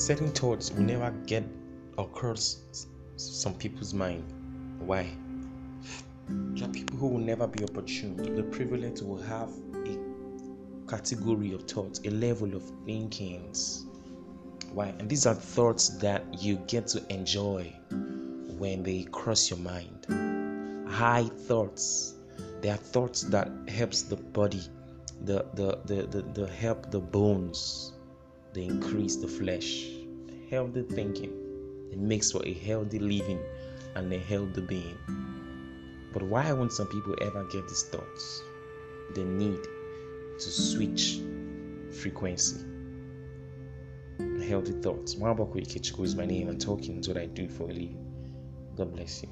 certain thoughts will never get across some people's mind. Why? There are people who will never be opportune, the privilege will have a category of thoughts, a level of thinkings. Why? And these are thoughts that you get to enjoy when they cross your mind. High thoughts. They are thoughts that helps the body, the the the the, the help the bones, they increase the flesh. Healthy thinking. It makes for a healthy living and a healthy being. But why won't some people ever get these thoughts? They need to switch frequency. Healthy thoughts. Mwabako Ikechukwu is my name and talking is what I do for a living. God bless you.